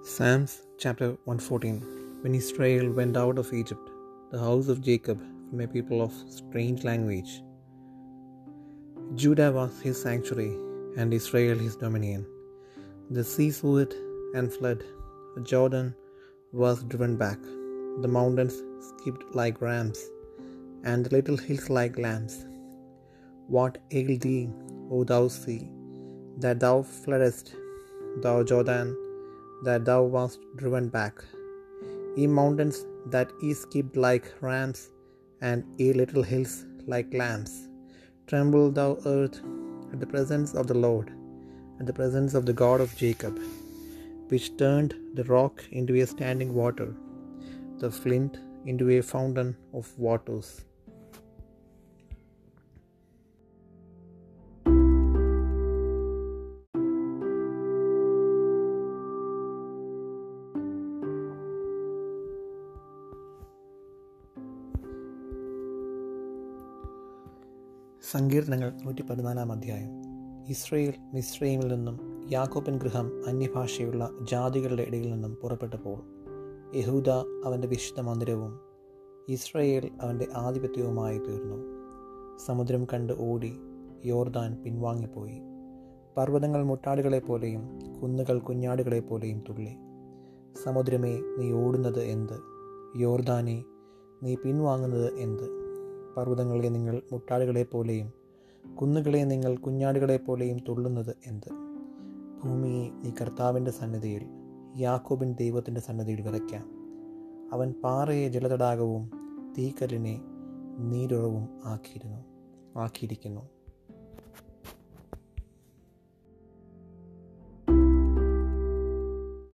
Psalms chapter 114 When Israel went out of Egypt, the house of Jacob from a people of strange language. Judah was his sanctuary, and Israel his dominion. The sea saw it and fled. Jordan was driven back. The mountains skipped like rams, and the little hills like lambs. What ailed thee, O thou sea, that thou fleddest, thou Jordan, that thou wast driven back? Ye mountains, that ye skipped like rams, and ye little hills like lambs, tremble thou earth at the presence of the Lord, at the presence of the God of Jacob, which turned the rock into a standing water, the flint into a fountain of waters. സങ്കീർത്തനങ്ങൾ നൂറ്റി പതിനാലാം അധ്യായം. Israel മിസ്രൈമിൽ നിന്നും യാക്കോപ്പൻ ഗൃഹം അന്യഭാഷയുള്ള ജാതികളുടെ ഇടയിൽ നിന്നും പുറപ്പെട്ടപ്പോൾ യഹൂദ അവന്റെ വിശുദ്ധ മന്ദിരവും ഇസ്രയേൽ അവന്റെ ആധിപത്യവുമായി തീർന്നു. സമുദ്രം കണ്ട് ഓടി യോർദാൻ പിൻവാങ്ങിപ്പോയി. പർവതങ്ങൾ മുട്ടാടുകളെപ്പോലെയും കുന്നുകൾ കുഞ്ഞാടുകളെപ്പോലെയും തുള്ളി. സമുദ്രമേ നീ ഓടുന്നത് എന്ത്? യോർദാനെ നീ പിൻവാങ്ങുന്നത് എന്ത്? പർവതങ്ങളെ നിങ്ങൾ മുട്ടാടുകളെപ്പോലെയും കുന്നുകളെ നിങ്ങൾ കുഞ്ഞാടുകളെ പോലെയും തുള്ളുന്നത് എന്ത്? ഭൂമിയെ നീ കർത്താവിന്റെ സന്നിധിയിൽ യാക്കോബിൻ ദൈവത്തിന്റെ സന്നിധിയിൽ വിതയ്ക്കാം. അവൻ പാറയെ ജലതടാകവും തീക്കല്ലിനെ നീരുറവും ആക്കിയിരുന്നു ആക്കിയിരിക്കുന്നു.